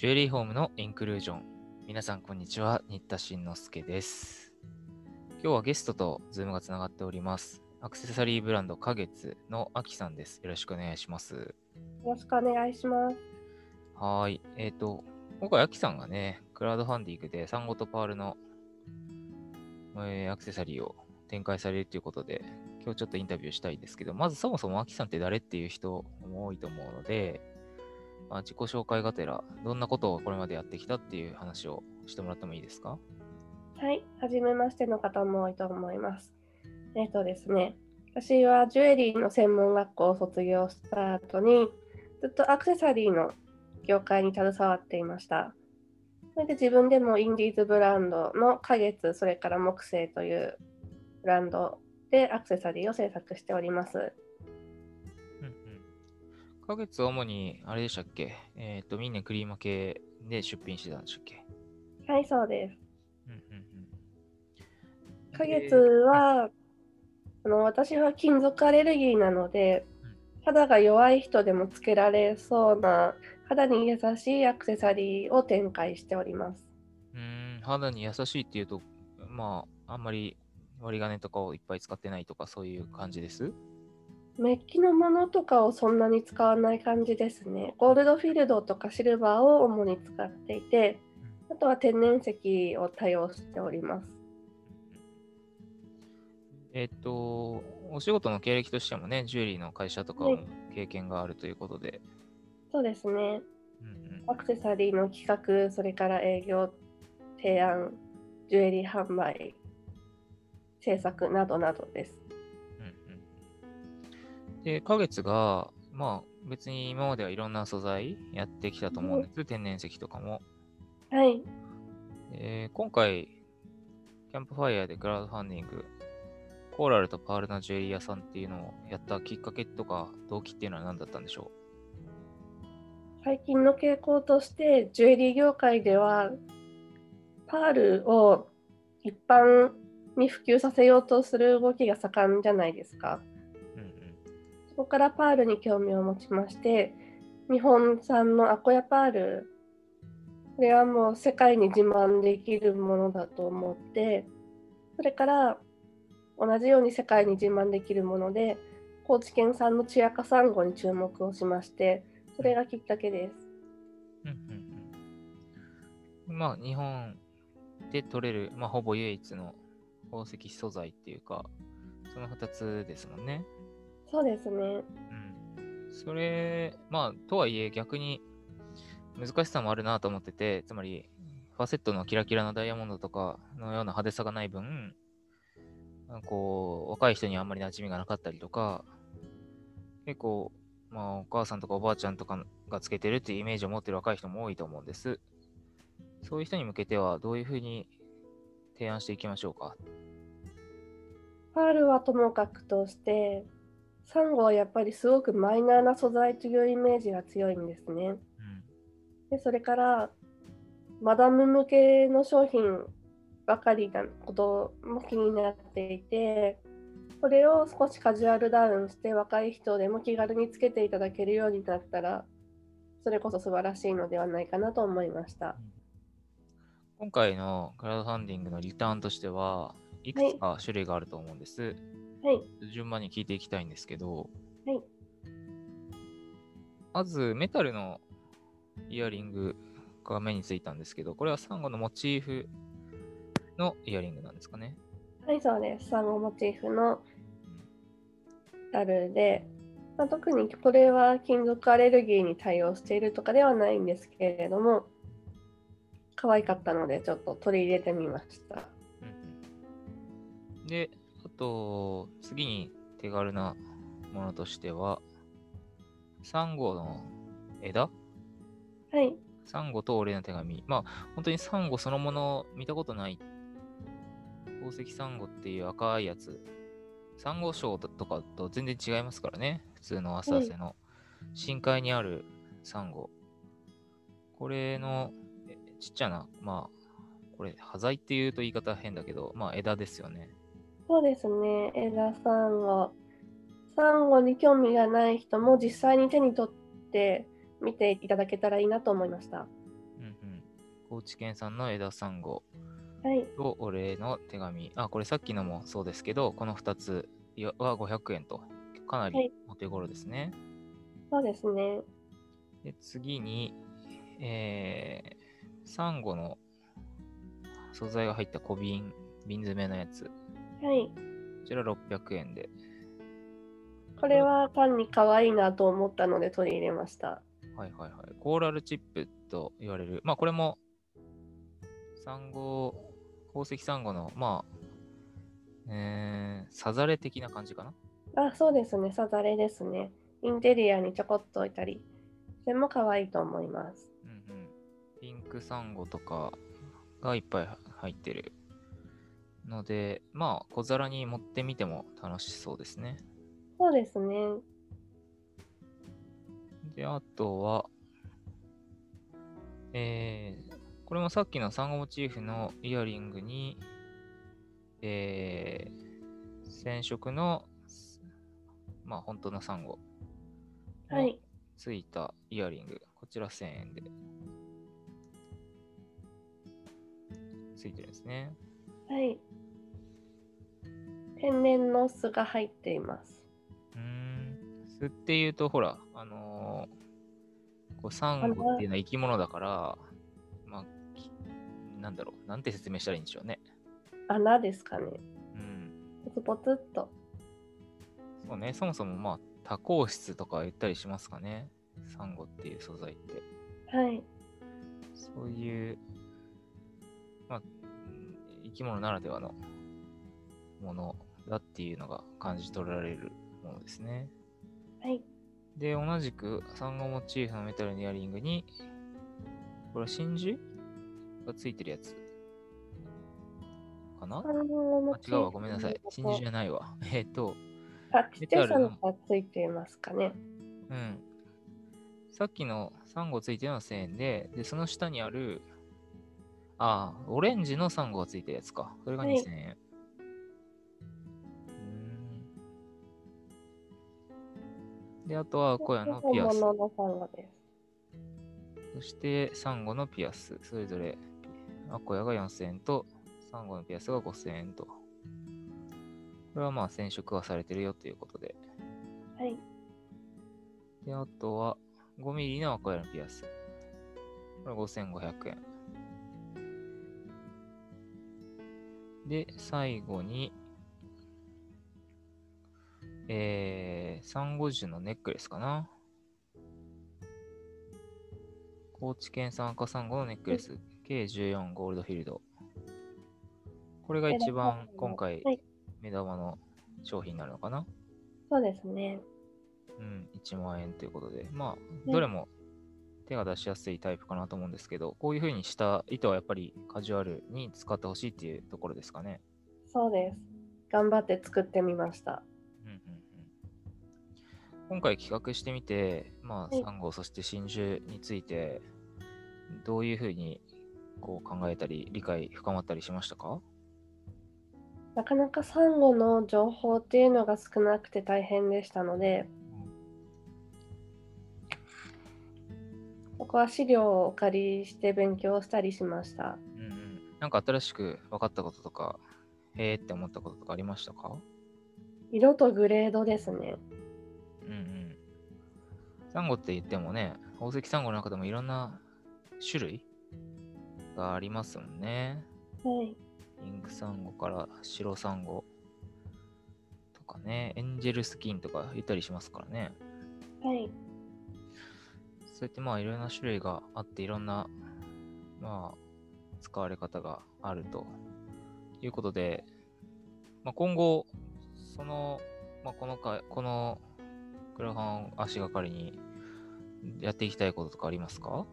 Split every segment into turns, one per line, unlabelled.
ジュエリーホームのインクルージョン。皆さん、こんにちは。新田慎之介です。今日はゲストと Zoom がつながっております。アクセサリーブランド、華月のアキさんです。よろしくお願いします。
よろしくお願いします。
はーい。えっ、と、今回、アキさんがね、クラウドファンディングでサンゴとパールの、えーアクセサリーを展開されるということで、今日ちょっとインタビューしたいんですけど、まずそもそもアキさんって誰っていう人も多いと思うので、まあ、自己紹介がてら、どんなことをこれまでやってきたっていう話をしてもらってもいいですか？
はい、はじめましての方も多いと思います。えっ、とですね、私はジュエリーの専門学校を卒業した後に、ずっとアクセサリーの業界に携わっていました。それで自分でもインディーズブランドの花月、それから木星というブランドでアクセサリーを制作しております。
うんうん。花月は主に、あれでしたっけ？えっ、と、ミンネクリーマ系で出品してたんでしたっけ？
はい、そうです。
うんうんう
月は、あの私は金属アレルギーなので
うん、
肌が弱い人でもつけられそうな肌に優しいアクセサリーを展開しております。
うーん、肌に優しいっていうと、まあ、あんまり割り金とかをいっぱい使ってないとか、そういう感じです？
メッキのものとかをそんなに使わない感じですね。ゴールドフィールドとかシルバーを主に使っていて、あとは天然石を多用しております。
えっ、と、お仕事の経歴としてもね、ジュエリーの会社とかも
はい
経験があるということで、
そうですね。
うんうん
アクセサリーの企画、それから営業、提案、ジュエリー販売、制作などなどです。
うんうんで、花月が、まあ、別に今まではいろんな素材やってきたと思うんです、天然石とかも。
はい。
えー今回、キャンプファイヤーでクラウドファンディング、コーラルとパールなジュエリー屋さんっていうのをやったきっかけとか動機っていうのは何だったんでしょ
最近の傾向として、ジュエリー業界では、パールを一般に普及させようとする動きが盛んじゃないですか。
ううんうん。
そこからパールに興味を持ちまして、日本産のアコヤパール、これはもう世界に自慢できるものだと思って、それから同じように世界に自慢できるもので、高知県産のチアカサンゴに注目をしまして、それがきっかけです。
まあ、日本で取れる、まあ、ほぼ唯一の宝石素材っていうか、その2つですもんね。
そうですね。
うん。それ、まあ、とはいえ逆に難しさもあるなと思ってて、つまり、ファセットのキラキラなダイヤモンドとかのような派手さがない分、あこう、若い人にあんまり馴染みがなかったりとか、結構、まあ、お母さんとかおばあちゃんとかがつけてるっていうイメージを持ってる若い人も多いと思うんです。そういう人に向けては、どういうふうに提案していきましょうか？
パールはともかくとして、サンゴはやっぱりすごくマイナーな素材というイメージが強いんですね。
うん。
でそれから、マダム向けの商品ばかりなことも気になっていて、これを少しカジュアルダウンして若い人でも気軽につけていただけるようになったら、それこそ素晴らしいのではないかなと思いました。
今回のクラウドファンディングのリターンとしては、いくつか種類があると思うんです。
はい、
順番に聞いていきたいんですけど、
はい、
まずメタルのイヤリングが目についたんですけど、これはサンゴのモチーフのイヤリングなんですかね。
はい、そうです。サンゴモチーフのダルで、まあ、特にこれは金属アレルギーに対応しているとかではないんですけれども、可愛かったのでちょっと取り入れてみました。
で、あと、次に手軽なものとしては、サンゴの枝？
はい、
サンゴと俺の手紙。まあ、本当にサンゴそのもの見たことない。宝石サンゴっていう赤いやつ。サンゴ礁とかと全然違いますからね。普通の浅瀬の。深海にあるサンゴ。これのえちっちゃな、まあ、これ、端材っていうと言い方変だけど、まあ枝ですよね。
そうですね。枝サンゴ。サンゴに興味がない人も実際に手に取って見ていただけたらいいなと思いました。
高知県産の枝サンゴ
はい。
とお礼の手紙。あ、これさっきのもそうですけど、この2つは500円と、かな
はい
りお手頃ですね。
そうですね。
で、次に、えー、サンゴの素材が入った小瓶、瓶詰めのやつ。
はい。
こちら600円で。
これは単に可愛いなと思ったので取り入れました。
はいはいはい。コーラルチップと言われる。まあこれも、サンゴ、宝石サンゴの、まあ、えー、サザレ的な感じかな？
あ、そうですね。サザレですね。インテリアにちょこっと置いたり。それも可愛いと思います。
うんうん。ピンクサンゴとかがいっぱい入ってるので、まあ小皿に持ってみても楽しそうですね。
そうですね。
で、あとは、えー、これもさっきのサンゴモチーフのイヤリングに、えー、染色の、まあ本当のサンゴの
はい。
ついたイヤリング、こちら1000円でついてるんですね。
はい。天然の巣が入っています。
うーん、巣っていうと、ほら、あのーこうサンゴっていうのは生き物だから、まあ、きなんだろう、なんて説明したらいいんでしょうね。
穴ですかね。
うん。
ポツポツっと。
そうね、そもそもまあ、多孔質とか言ったりしますかね。サンゴっていう素材って。
はい。
そういう、まあ、生き物ならではのものだっていうのが感じ取られるものですね。
はい。
で、同じくサンゴモチーフのメタルのイヤリングに、これは真珠？がついてるやつかな？あ違うわ、ごめんなさい。真珠じゃないわ。えっ、と、
あ、ちっちゃいサンゴがついていますかね。
うん。さっきのサンゴついてるのは1000円で、で、その下にある、ああ、オレンジのサンゴがついてるやつか。それが
はい
2000円。うーで、あとはアコヤのピアス。そして、サンゴのピアス。それぞれ、アコヤが4000円と、サンゴのピアスが5000円と。これはまあ染色はされてるよということで。
はい。
で、あとは、5ミリのアコヤのピアス。これ5500円。で、最後に、えー、サンゴ樹のネックレスかな？高知県産赤サンゴのネックレス、計14ゴールドフィールド。これが一番今回
はい。
目玉の商品になるのかな？
そうですね。
うん、1万円ということで、まあ、どれも手が出しやすいタイプかなと思うんですけど、こういう風にした糸はやっぱりカジュアルに使ってほしいっていうところですかね？
そうです。頑張って作ってみました。
今回企画してみて、まあ、
はい。
サンゴ、そして真珠について、どういう風にこう考えたり、理解深まったりしましたか？
なかなかサンゴの情報っていうのが少なくて大変でしたので、ここは資料をお借りして勉強したりしました。
うんうん、なんか新しく分かったこととか、へーって思ったこととかありましたか？
色とグレードですね。
サンゴって言ってもね、宝石サンゴの中でもいろんな種類がありますもんね。
はい。
ピンクサンゴから白サンゴとかね、エンジェルスキンとか言ったりしますからね。
はい。
そうやってまあいろんな種類があっていろんなまあ使われ方があるということで、まあ、今後その、まあ、このかこのクラファンを足がかりにやっていきたいこととかありますか？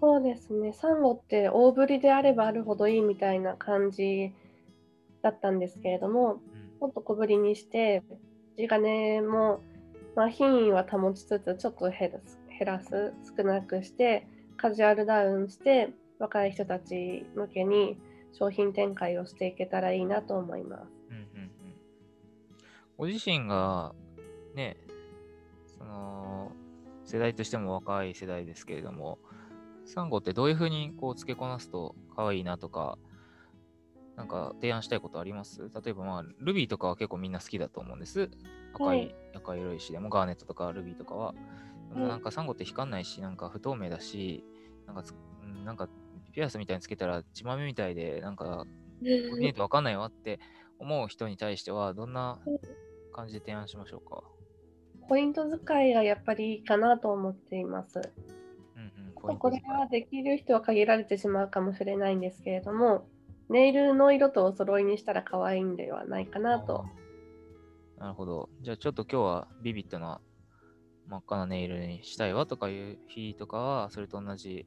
そうですね。サンゴって大ぶりであればあるほどいいみたいな感じだったんですけれども、もっと小ぶりにして、地金も、まあ、品位は保ちつつ、ちょっと減らす、減らす少なくして、カジュアルダウンして、若い人たち向けに商品展開をしていけたらいいなと思います。
うんうんうんご自身がね、その世代としても若い世代ですけれども、サンゴってどういうふうにこう付けこなすと可愛いなとか、なんか提案したいことあります？例えばまあ、ルビーとかは結構みんな好きだと思うんです。赤い、
はい。
赤色石で。もガーネットとかルビーとかは。でも
はい。
なんかサンゴって光んないし、なんか不透明だし、なんかなんかピアスみたいにつけたら血豆みたいで、なんかコーディネートわかんないわって思う人に対しては、どんな感じで提案しましょうか？
ポイント使いがやっぱりいいかなと思っています。
うんうん、
これはできる人は限られてしまうかもしれないんですけれども、ネイルの色とお揃いにしたら可愛いんではないかなと。
なるほど。じゃあちょっと今日はビビッドな真っ赤なネイルにしたいわとかいう日とかは、それと同じ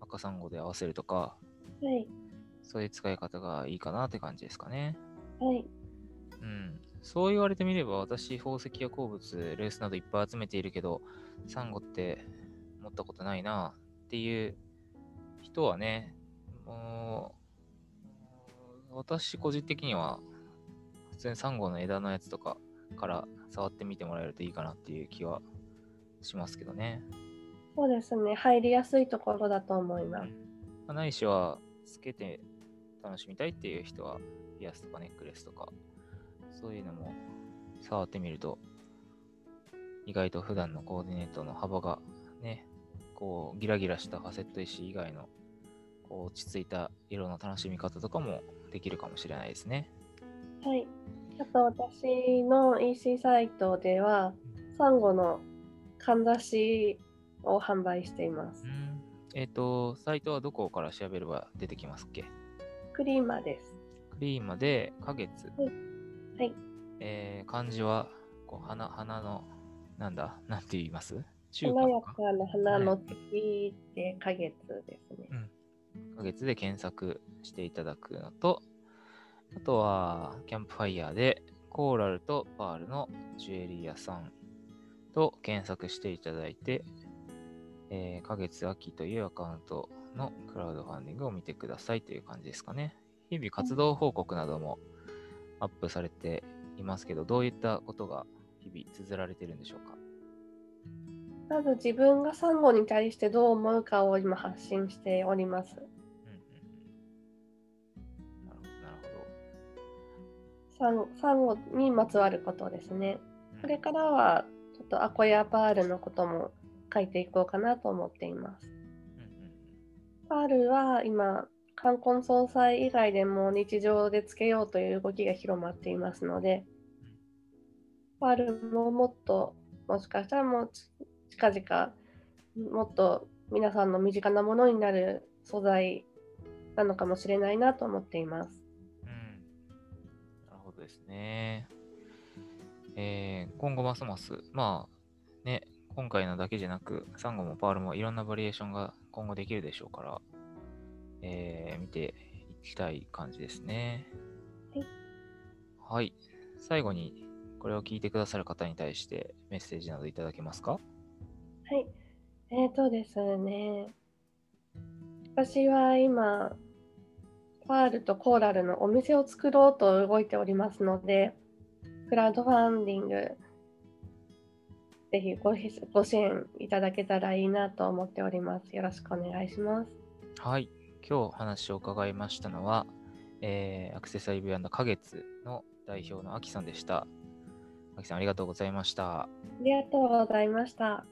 赤サンゴで合わせるとか、
はい。
そういう使い方がいいかなって感じですかね。
はい。
うん。そう言われてみれば、私、宝石や鉱物、レースなどいっぱい集めているけど、サンゴって持ったことないなっていう人はね、もう、私個人的には、普通にサンゴの枝のやつとかから触ってみてもらえるといいかなっていう気はしますけどね。
そうですね。入りやすいところだと思います。
まあないしは、つけて楽しみたいっていう人は、ピアスとかネックレスとか、そういうのも触ってみると、意外と普段のコーディネートの幅がね、こう、ギラギラしたファセット石以外の、こう、落ち着いた色の楽しみ方とかもできるかもしれないですね。
はい。あと私の EC サイトでは、サンゴのかんざしを販売しています
う。ん。えっ、と、サイトはどこから調べれば出てきますっけ？
クリーマです。
クリーマで、花月。
はい。
えー漢字は、こう、花、花の、なんだなんて言います？中
華や
華か
かな花の月で花月ですね。
花月で検索していただくのと、あとは、キャンプファイヤーで、コーラルとパールのジュエリー屋さんと検索していただいて、えー、花月秋というアカウントのクラウドファンディングを見てくださいという感じですかね。日々活動報告などもアップされていますけど、どういったことが日々綴られているんでしょうか？
まず自分がサンゴに対してどう思うかを今発信しております。
うん。なるほど、なる
サンサンゴにまつわることですね。これからはちょっとアコヤパールのことも書いていこうかなと思っています。パールは今、冠婚葬祭以外でも日常でつけようという動きが広まっていますので、パールももっと、もしかしたらもう近々、もっと皆さんの身近なものになる素材なのかもしれないなと思っています。
うん。なるほどですね。えー今後ますます、まあね、今回のだけじゃなく、サンゴもパールもいろんなバリエーションが今後できるでしょうから、えー見ていきたい感じですね。
はい。
はい。最後に、これを聞いてくださる方に対してメッセージなどいただけますか？
はい。えーとですね。私は今、パールとコーラルのお店を作ろうと動いておりますので、クラウドファンディング、ぜひごひご支援いただけたらいいなと思っております。よろしくお願いします。
はい。今日話を伺いましたのは、えーアクセサリーブランド花月の代表のアキさんでした。アキさんありがとうございました。
ありがとうございました。